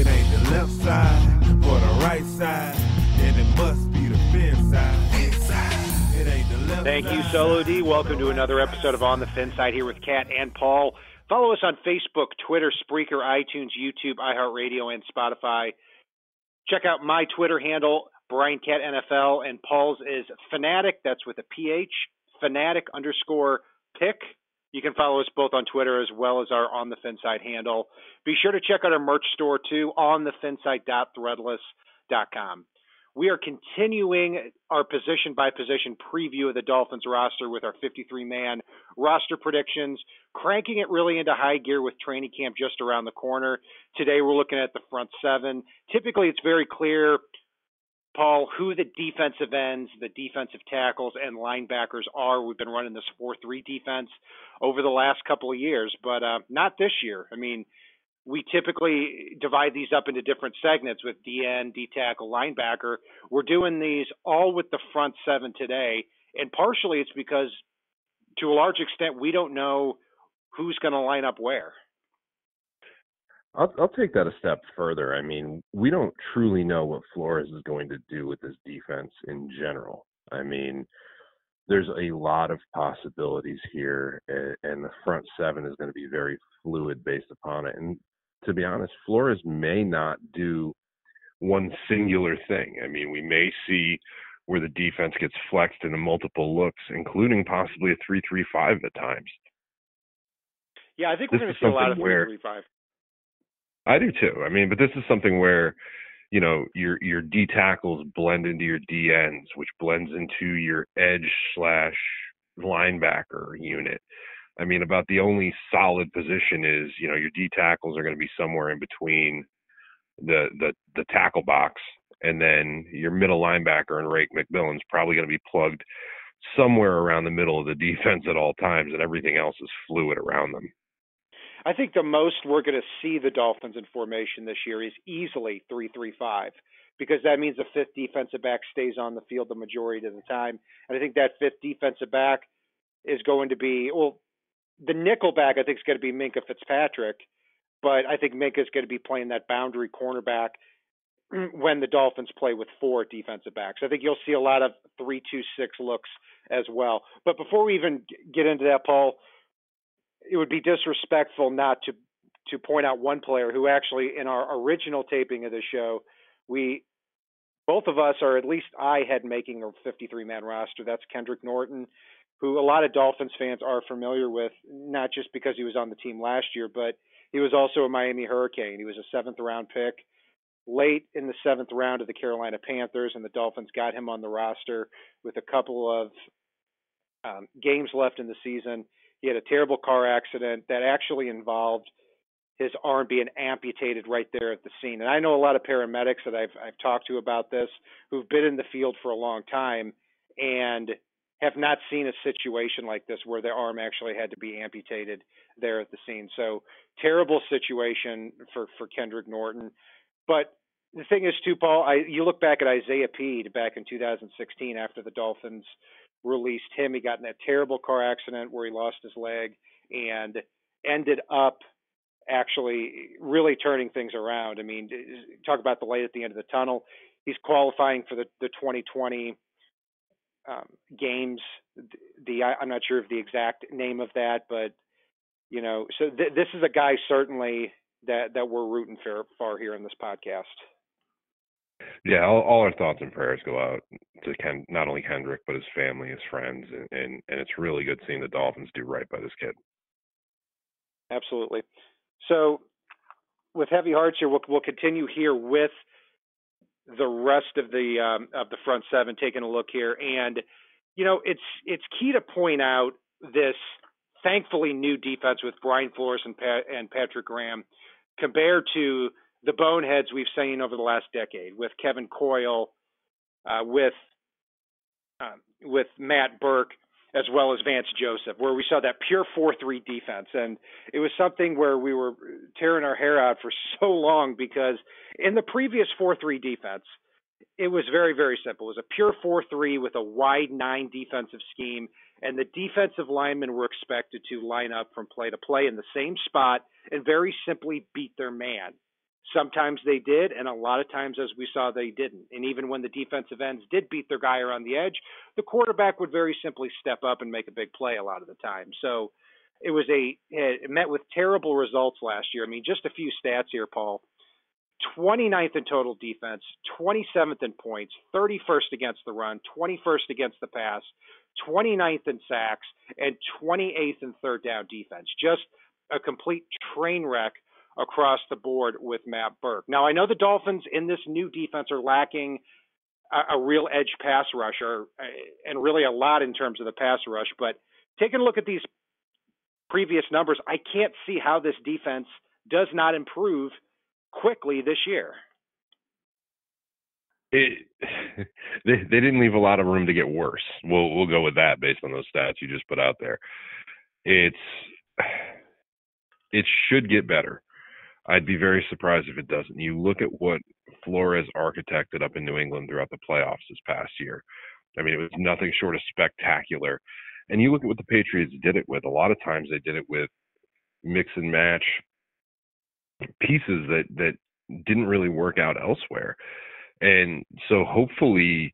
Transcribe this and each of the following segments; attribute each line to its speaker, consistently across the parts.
Speaker 1: It ain't the left side or the right side, then it must be the fin side. Inside. It ain't the left
Speaker 2: Thank you, Solo D. Welcome to another episode of On the Fin Side here with Kat and Paul. Follow us on Facebook, Twitter, Spreaker, iTunes, YouTube, iHeartRadio, and Spotify. Check out my Twitter handle, Brian Cat NFL, and Paul's is Phanatic. That's with a PH. Phanatic underscore pick. You can follow us both on Twitter as well as our On the Fin Side handle. Be sure to check out our merch store too, on the finside.threadless.com. We are continuing our position by position preview of the Dolphins roster with our 53 man roster predictions, cranking it really into high gear with training camp just around the corner. Today we're looking at the front seven. Typically, it's very clear, Paul, who the defensive ends, the defensive tackles, and linebackers are. We've been running this 4 3 defense over the last couple of years, but uh, not this year. I mean, we typically divide these up into different segments with DN, D tackle, linebacker. We're doing these all with the front seven today, and partially it's because, to a large extent, we don't know who's going to line up where.
Speaker 3: I'll, I'll take that a step further. I mean, we don't truly know what Flores is going to do with this defense in general. I mean, there's a lot of possibilities here, and, and the front seven is going to be very fluid based upon it. And to be honest, Flores may not do one singular thing. I mean, we may see where the defense gets flexed into multiple looks, including possibly a three-three-five at times.
Speaker 2: Yeah, I think
Speaker 3: This
Speaker 2: we're going to see a lot of
Speaker 3: something where-
Speaker 2: three three five.
Speaker 3: I do too. I mean, but this is something where, you know, your your D tackles blend into your D ends, which blends into your edge slash linebacker unit. I mean, about the only solid position is, you know, your D tackles are going to be somewhere in between the the the tackle box, and then your middle linebacker and Rake McMillan's probably going to be plugged somewhere around the middle of the defense at all times, and everything else is fluid around them.
Speaker 2: I think the most we're going to see the Dolphins in formation this year is easily three three five because that means the fifth defensive back stays on the field the majority of the time, and I think that fifth defensive back is going to be well, the nickel back I think is going to be Minkah Fitzpatrick, but I think Minkah is going to be playing that boundary cornerback when the Dolphins play with four defensive backs. I think you'll see a lot of three two six looks as well. But before we even get into that, Paul, it would be disrespectful not to to point out one player who actually in our original taping of the show we both of us or at least I had making a 53 man roster. That's Kendrick Norton who a lot of Dolphins fans are familiar with not just because he was on the team last year but he was also a Miami Hurricane. He was a 7th round pick late in the 7th round of the Carolina Panthers and the Dolphins got him on the roster with a couple of um, games left in the season he had a terrible car accident that actually involved his arm being amputated right there at the scene. And I know a lot of paramedics that I've I've talked to about this who've been in the field for a long time and have not seen a situation like this where their arm actually had to be amputated there at the scene. So terrible situation for for Kendrick Norton. But the thing is too, Paul, I you look back at Isaiah Pead back in 2016 after the Dolphins released him. He got in that terrible car accident where he lost his leg and ended up actually really turning things around. I mean, talk about the light at the end of the tunnel. He's qualifying for the, the 2020 um, games. The I'm not sure of the exact name of that, but you know, so th- this is a guy certainly that that we're rooting for, for here in this podcast.
Speaker 3: Yeah, all, all our thoughts and prayers go out to Ken, not only Kendrick but his family, his friends, and, and and it's really good seeing the Dolphins do right by this kid.
Speaker 2: Absolutely. So, with heavy hearts here, we'll, we'll continue here with the rest of the um, of the front seven, taking a look here, and you know it's it's key to point out this thankfully new defense with Brian Flores and Pat, and Patrick Graham compared to the boneheads we've seen over the last decade with Kevin Coyle, uh, with uh, with Matt Burke, as well as Vance Joseph, where we saw that pure 4-3 defense, and it was something where we were tearing our hair out for so long because in the previous 4-3 defense, it was very very simple. It was a pure 4-3 with a wide nine defensive scheme and the defensive linemen were expected to line up from play to play in the same spot and very simply beat their man. Sometimes they did, and a lot of times, as we saw, they didn't. And even when the defensive ends did beat their guy around the edge, the quarterback would very simply step up and make a big play a lot of the time. So it was a it met with terrible results last year. I mean, just a few stats here, Paul. 29th in total defense, 27th in points, 31st against the run, 21st against the pass, 29th in sacks, and 28th in third down defense. Just a complete train wreck across the board with Matt Burke. Now, I know the Dolphins in this new defense are lacking a, a real edge pass rusher uh, and really a lot in terms of the pass rush, but taking a look at these previous numbers, I can't see how this defense does not improve quickly this year
Speaker 3: it they they didn't leave a lot of room to get worse. We'll we'll go with that based on those stats you just put out there. It's it should get better. I'd be very surprised if it doesn't. You look at what Flores architected up in New England throughout the playoffs this past year. I mean, it was nothing short of spectacular. And you look at what the Patriots did it with. A lot of times they did it with mix and match pieces that that didn't really work out elsewhere. And so hopefully,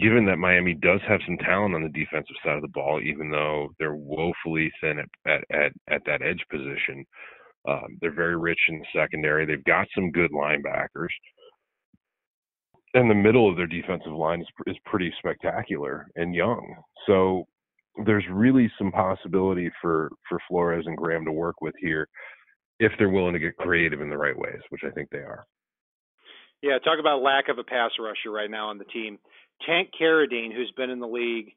Speaker 3: given that Miami does have some talent on the defensive side of the ball, even though they're woefully thin at at at, at that edge position, um, they're very rich in the secondary. They've got some good linebackers, and the middle of their defensive line is is pretty spectacular and young. So there's really some possibility for for Flores and Graham to work with here if they're willing to get creative in the right ways, which I think they are.
Speaker 2: Yeah, talk about lack of a pass rusher right now on the team. Tank Carradine, who's been in the league,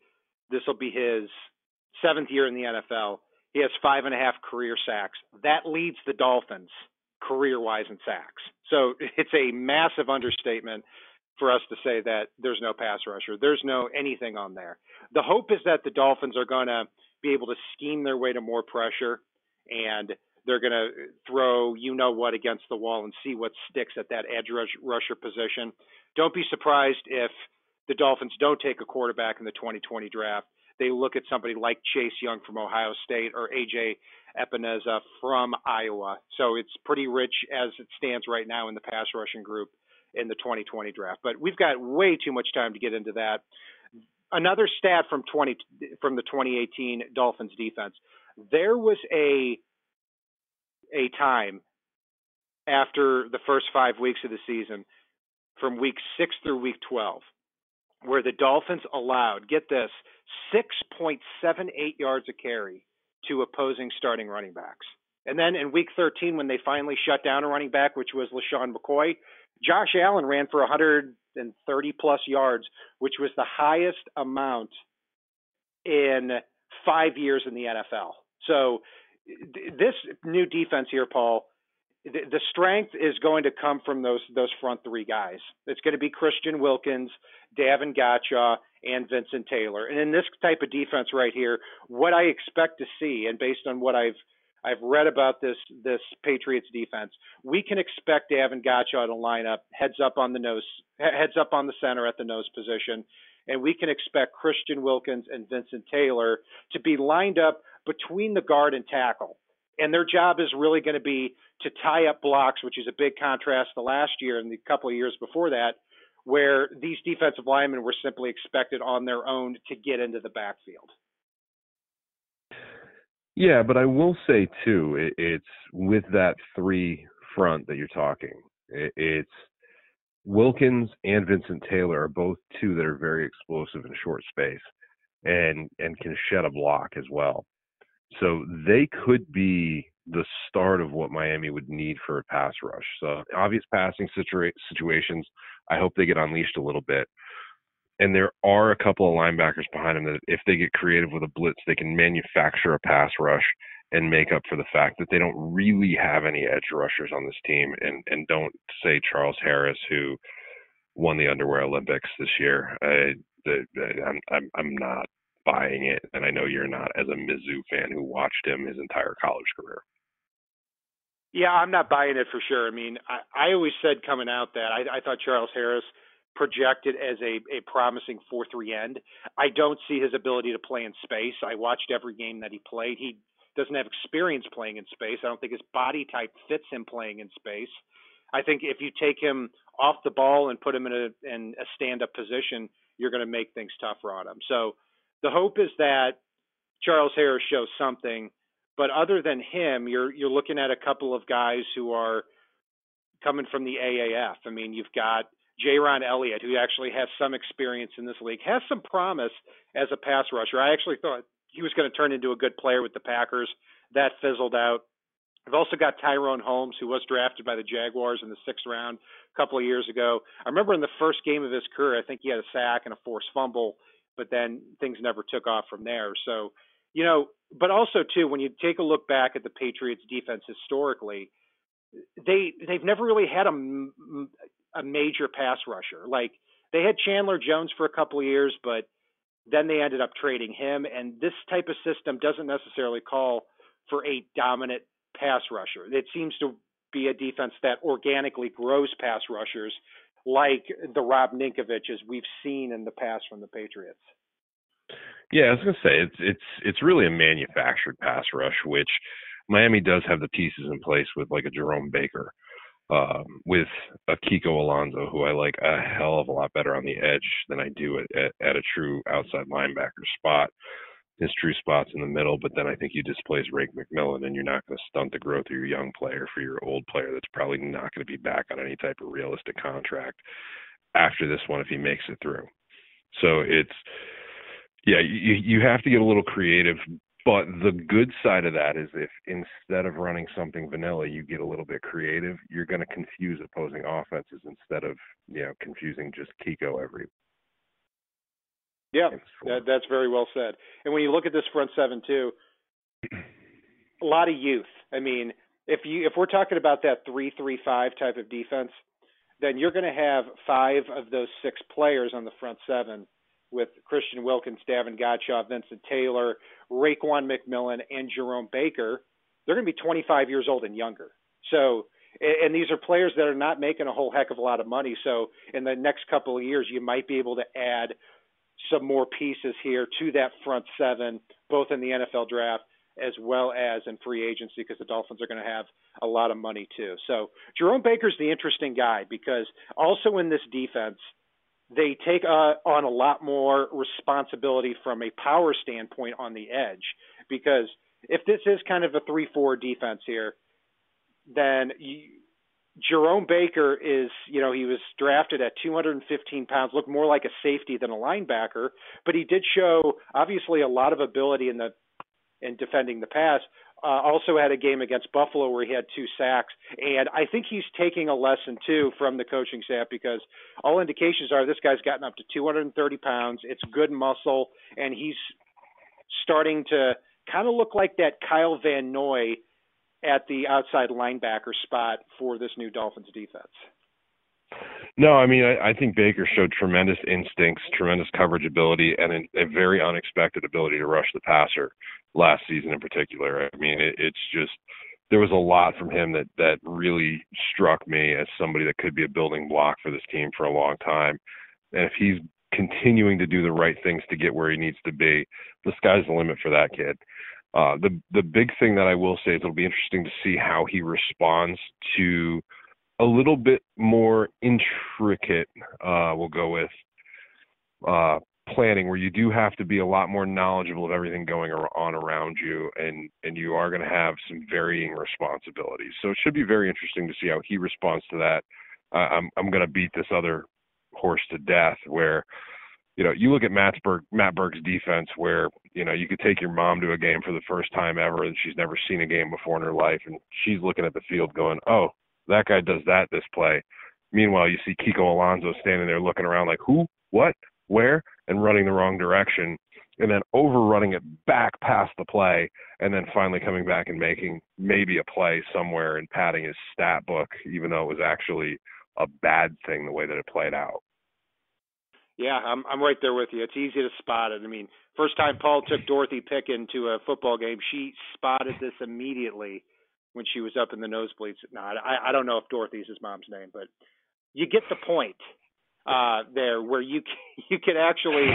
Speaker 2: this will be his seventh year in the NFL. He has five and a half career sacks. That leads the Dolphins career wise in sacks. So it's a massive understatement for us to say that there's no pass rusher. There's no anything on there. The hope is that the Dolphins are going to be able to scheme their way to more pressure and they're going to throw you know what against the wall and see what sticks at that edge rush, rusher position. Don't be surprised if the Dolphins don't take a quarterback in the 2020 draft. They look at somebody like Chase Young from Ohio State or AJ Epenesa from Iowa. So it's pretty rich as it stands right now in the pass rushing group in the 2020 draft. But we've got way too much time to get into that. Another stat from 20 from the 2018 Dolphins defense. There was a a time after the first five weeks of the season, from week six through week 12, where the Dolphins allowed, get this, 6.78 yards a carry to opposing starting running backs. And then in week 13, when they finally shut down a running back, which was LeSean McCoy, Josh Allen ran for 130 plus yards, which was the highest amount in five years in the NFL. So this new defense here, Paul, the, strength is going to come from those those front three guys. It's going to be Christian Wilkins, Davon Godchaux, and Vincent Taylor. And in this type of defense right here, what I expect to see, and based on what I've I've read about this this Patriots defense. We can expect Davon Godchaux to line up heads up on the nose, heads up on the center at the nose position, and we can expect Christian Wilkins and Vincent Taylor to be lined up between the guard and tackle. And their job is really going to be to tie up blocks, which is a big contrast to last year and the couple of years before that, where these defensive linemen were simply expected on their own to get into the backfield.
Speaker 3: Yeah, but I will say too, it, it's with that three front that you're talking. It, it's Wilkins and Vincent Taylor are both two that are very explosive in short space, and and can shed a block as well. So they could be the start of what Miami would need for a pass rush. So obvious passing situa- situations, I hope they get unleashed a little bit. And there are a couple of linebackers behind them that if they get creative with a blitz, they can manufacture a pass rush and make up for the fact that they don't really have any edge rushers on this team and and don't say Charles Harris who won the underwear Olympics this year. I, I'm I'm I'm not buying it, and I know you're not as a Mizzou fan who watched him his entire college career.
Speaker 2: Yeah, I'm not buying it for sure. I mean, I, I always said coming out that I, I thought Charles Harris projected as a, a promising 4 3 end. I don't see his ability to play in space. I watched every game that he played. He doesn't have experience playing in space. I don't think his body type fits him playing in space. I think if you take him off the ball and put him in a in a stand up position, you're going to make things tougher on him. So the hope is that Charles Harris shows something, but other than him, you're you're looking at a couple of guys who are coming from the AAF. I mean, you've got Jayrone Elliott, who actually has some experience in this league, has some promise as a pass rusher. I actually thought he was going to turn into a good player with the Packers. That fizzled out. I've also got Tyrone Holmes, who was drafted by the Jaguars in the sixth round a couple of years ago. I remember in the first game of his career, I think he had a sack and a forced fumble, but then things never took off from there. So, you know, but also too, when you take a look back at the Patriots' defense historically, they they've never really had a a major pass rusher. Like they had Chandler Jones for a couple of years, but then they ended up trading him. And this type of system doesn't necessarily call for a dominant pass rusher. It seems to be a defense that organically grows pass rushers, like the Rob Ninkoviches we've seen in the past from the Patriots.
Speaker 3: Yeah, I was gonna say it's it's it's really a manufactured pass rush, which Miami does have the pieces in place with like a Jerome Baker, um, with a Kiko Alonso, who I like a hell of a lot better on the edge than I do at, at, at a true outside linebacker spot his true spots in the middle, but then I think you displace Rake McMillan and you're not going to stunt the growth of your young player for your old player that's probably not going to be back on any type of realistic contract after this one if he makes it through. So it's yeah, you you have to get a little creative, but the good side of that is if instead of running something vanilla, you get a little bit creative, you're going to confuse opposing offenses instead of you know confusing just Kiko every
Speaker 2: yeah, that, that's very well said. And when you look at this front seven too, a lot of youth. I mean, if you if we're talking about that three three five type of defense, then you're going to have five of those six players on the front seven with Christian Wilkins, Davon Godchaux, Vincent Taylor, Raekwon McMillan, and Jerome Baker. They're going to be 25 years old and younger. So, and these are players that are not making a whole heck of a lot of money. So, in the next couple of years, you might be able to add some more pieces here to that front seven, both in the NFL draft as well as in free agency, because the Dolphins are going to have a lot of money too. So Jerome Baker's the interesting guy because also in this defense, they take uh, on a lot more responsibility from a power standpoint on the edge. Because if this is kind of a three-four defense here, then you, Jerome Baker is, you know, he was drafted at 215 pounds, looked more like a safety than a linebacker, but he did show obviously a lot of ability in the in defending the pass. Uh, also had a game against Buffalo where he had two sacks, and I think he's taking a lesson too from the coaching staff because all indications are this guy's gotten up to 230 pounds. It's good muscle, and he's starting to kind of look like that Kyle Van Noy at the outside linebacker spot for this new Dolphins defense?
Speaker 3: No, I mean, I, I think Baker showed tremendous instincts, tremendous coverage ability, and a, a very unexpected ability to rush the passer last season in particular. I mean, it, it's just there was a lot from him that that really struck me as somebody that could be a building block for this team for a long time. And if he's continuing to do the right things to get where he needs to be, the sky's the limit for that kid. Uh, the the big thing that I will say is it'll be interesting to see how he responds to a little bit more intricate. Uh, we'll go with uh, planning, where you do have to be a lot more knowledgeable of everything going on around you, and and you are going to have some varying responsibilities. So it should be very interesting to see how he responds to that. Uh, I'm I'm going to beat this other horse to death, where you know, you look at Matt Berg, Matt Burke's defense, where you know you could take your mom to a game for the first time ever, and she's never seen a game before in her life, and she's looking at the field going, "Oh, that guy does that this play." Meanwhile, you see Kiko Alonso standing there looking around like, "Who? What? Where?" and running the wrong direction. and then overrunning it back past the play, and then finally coming back and making maybe a play somewhere and padding his stat book, even though it was actually a bad thing the way that it played out.
Speaker 2: Yeah, I'm I'm right there with you. It's easy to spot it. I mean, first time Paul took Dorothy Pickin to a football game, she spotted this immediately when she was up in the nosebleeds. No, I I don't know if Dorothy's his mom's name, but you get the point uh, there, where you you can actually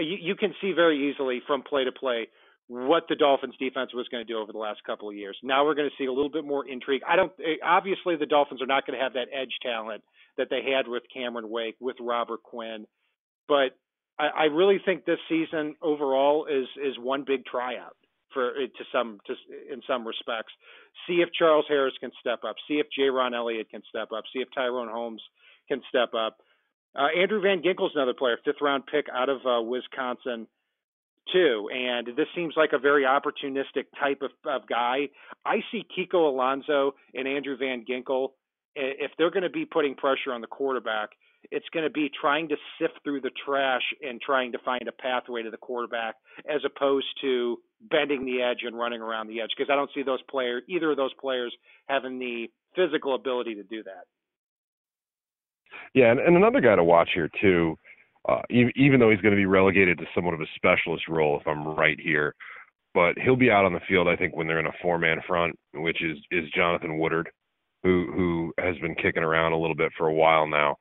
Speaker 2: you, you can see very easily from play to play what the Dolphins defense was going to do over the last couple of years. Now we're going to see a little bit more intrigue. I don't eh, obviously the Dolphins are not going to have that edge talent that they had with Cameron Wake, with Robert Quinn, but I, I really think this season overall is is one big tryout for eh, to some to in some respects. See if Charles Harris can step up. See if Jayrone Elliott can step up. See if Tyrone Holmes can step up. Uh, Andrew Van Ginkel's another player, fifth round pick out of uh, Wisconsin, too. And this seems like a very opportunistic type of, of guy. I see Kiko Alonso and Andrew Van Ginkel. If they're going to be putting pressure on the quarterback, it's going to be trying to sift through the trash and trying to find a pathway to the quarterback as opposed to bending the edge and running around the edge because I don't see those players either of those players having the physical ability to do that.
Speaker 3: Yeah, and, and another guy to watch here too, uh, even, even though he's going to be relegated to somewhat of a specialist role, if I'm right here, but he'll be out on the field. I think when they're in a four-man front, which is is Jonathan Woodard, who who has been kicking around a little bit for a while now.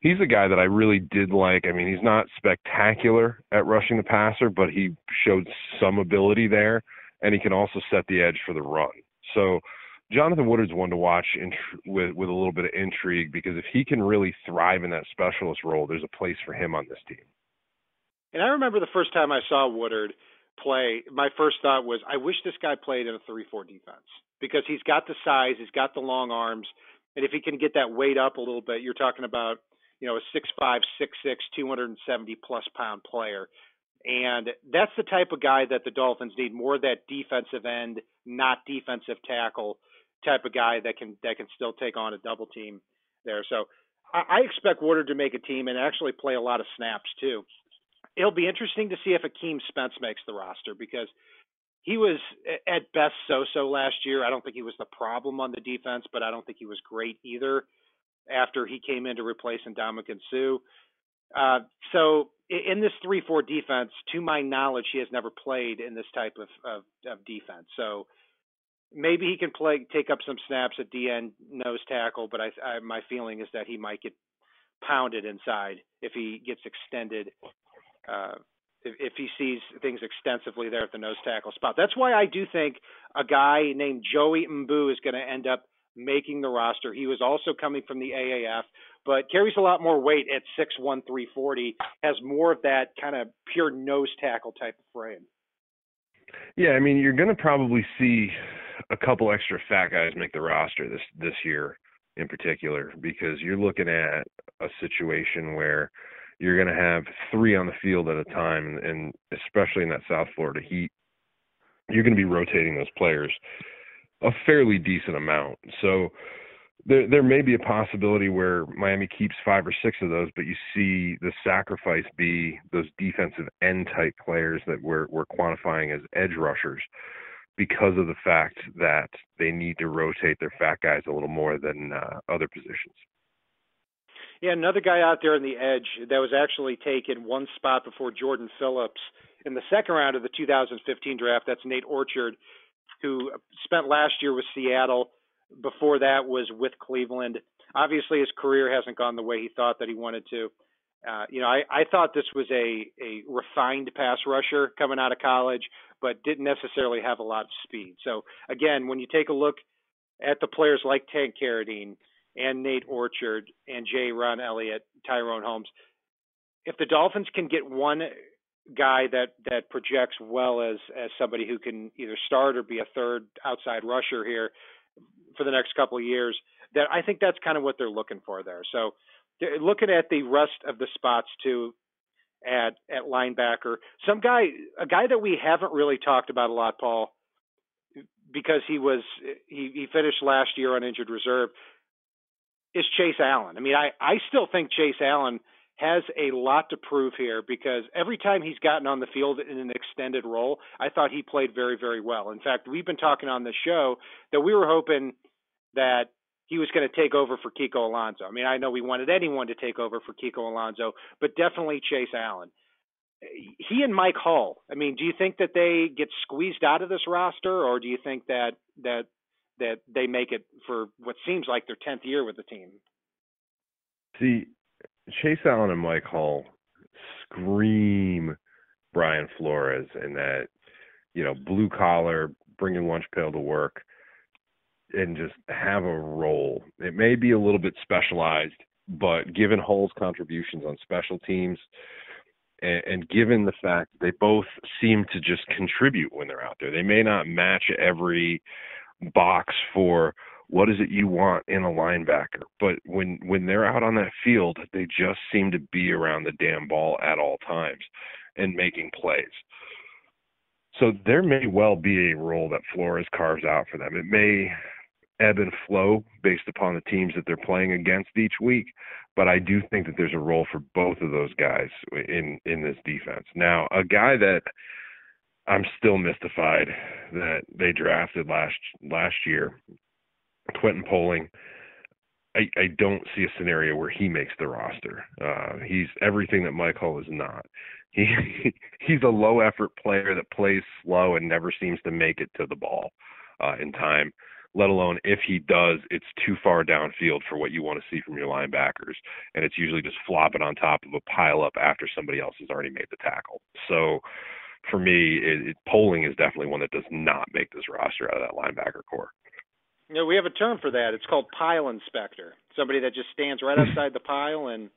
Speaker 3: He's a guy that I really did like. I mean, he's not spectacular at rushing the passer, but he showed some ability there, and he can also set the edge for the run. So Jonathan Woodard's one to watch in, with with a little bit of intrigue because if he can really thrive in that specialist role, there's a place for him on this team.
Speaker 2: And I remember the first time I saw Woodard play, my first thought was, I wish this guy played in a three-four defense because he's got the size, he's got the long arms, and if he can get that weight up a little bit, you're talking about you know a six five, six six, two hundred and seventy plus pound player. And that's the type of guy that the Dolphins need more that defensive end, not defensive tackle type of guy that can that can still take on a double team there. So I, I expect Woodard to make a team and actually play a lot of snaps too. It'll be interesting to see if Akeem Spence makes the roster because he was at best so-so last year. I don't think he was the problem on the defense, but I don't think he was great either after he came in to replace Ndamukong Suh. Uh, so in this three-four defense, to my knowledge, he has never played in this type of, of, of defense. So maybe he can play take up some snaps at DN nose tackle, but I, I my feeling is that he might get pounded inside if he gets extended. Uh, if, if he sees things extensively there at the nose tackle spot, that's why I do think a guy named Joey Mbu is going to end up making the roster. He was also coming from the AAF, but carries a lot more weight at six one three forty. Has more of that kind of pure nose tackle type of frame.
Speaker 3: Yeah, I mean, you're going to probably see a couple extra fat guys make the roster this this year in particular because you're looking at a situation where you're going to have three on the field at a time, and especially in that South Florida heat, you're going to be rotating those players a fairly decent amount. So there there may be a possibility where Miami keeps five or six of those, but you see the sacrifice be those defensive end type players that we're we're quantifying as edge rushers because of the fact that they need to rotate their fat guys a little more than uh, other positions.
Speaker 2: Yeah, another guy out there in the edge that was actually taken one spot before Jordan Phillips in the second round of the 2015 draft. That's Nate Orchard, who spent last year with Seattle. Before that was with Cleveland. Obviously, his career hasn't gone the way he thought that he wanted to. Uh, you know, I, I thought this was a, a refined pass rusher coming out of college, but didn't necessarily have a lot of speed. So again, when you take a look at the players like Tank Carradine and Nate Orchard and Jayrone Elliott, Tyrone Holmes, if the Dolphins can get one guy that that projects well as as somebody who can either start or be a third outside rusher here for the next couple of years, that I think that's kind of what they're looking for there. So looking at the rest of the spots too at at linebacker, some guy a guy that we haven't really talked about a lot, Paul, because he was he, he finished last year on injured reserve, is Chase Allen. I mean, I I still think Chase Allen has a lot to prove here because every time he's gotten on the field in an extended role, I thought he played very, very well. In fact, we've been talking on the show that we were hoping that he was going to take over for Kiko Alonso. I mean, I know we wanted anyone to take over for Kiko Alonso, but definitely Chase Allen. He and Mike Hull. I mean, do you think that they get squeezed out of this roster, or do you think that that that they make it for what seems like their tenth year with the team?
Speaker 3: See, Chase Allen and Mike Hull scream Brian Flores in that, you know, blue collar, bringing lunch pail to work, and just have a role. It may be a little bit specialized, but given Hull's contributions on special teams, and, and given the fact they both seem to just contribute when they're out there, they may not match every box for what is it you want in a linebacker? But when when they're out on that field they just seem to be around the damn ball at all times and making plays. So there may well be a role that Flores carves out for them. It may ebb and flow based upon the teams that they're playing against each week but I do think that there's a role for both of those guys in in this defense. Now a guy that I'm still mystified that they drafted last last year Quentin Poling. I, I don't see a scenario where he makes the roster. Uh, he's everything that Mike Hull is not. He he's a low effort player that plays slow and never seems to make it to the ball uh, in time. Let alone if he does, it's too far downfield for what you want to see from your linebackers, and it's usually just flopping on top of a pile up after somebody else has already made the tackle. So, for me, it, it, Poling is definitely one that does not make this roster out of that linebacker core.
Speaker 2: You know, we have a term for that. It's called pile inspector. Somebody that just stands right outside the pile and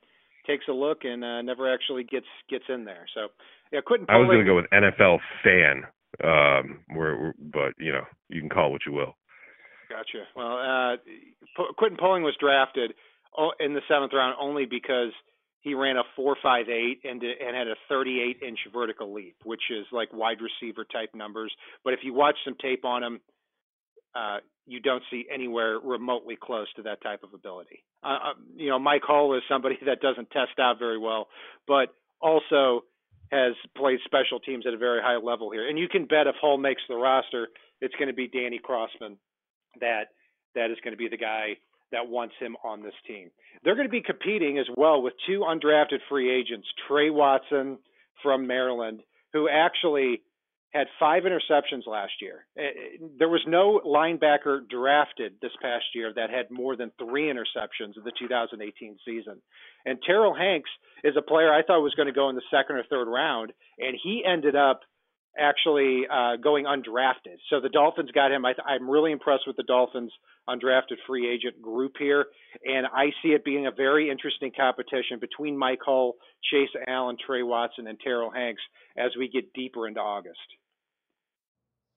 Speaker 2: takes a look and uh, never actually gets gets in there. So, yeah, Quentin.
Speaker 3: I was going to go with NFL fan, um, where, but you know, you can call it what you will.
Speaker 2: Gotcha. Well, uh, P- Quentin Poling was drafted in the seventh round only because he ran a four five eight and and had a 38 inch vertical leap, which is like wide receiver type numbers. But if you watch some tape on him, uh, you don't see anywhere remotely close to that type of ability. Uh, uh, you know, Mike Hull is somebody that doesn't test out very well, but also has played special teams at a very high level here. And you can bet if Hull makes the roster, it's going to be Danny Crossman that that is going to be the guy that wants him on this team. They're going to be competing as well with two undrafted free agents, Trey Watson from Maryland, who actually had five interceptions last year. Eh, eh, there was no linebacker drafted this past year that had more than three interceptions in the 2018 season. And Terrell Hanks is a player I thought was going to go in the second or third round, and he ended up actually uh, going undrafted. So the Dolphins got him. I am really impressed with the Dolphins undrafted free agent group here, and I see it being a very interesting competition between Mike Hull, Chase Allen, Trey Watson, and Terrell Hanks as we get deeper into August.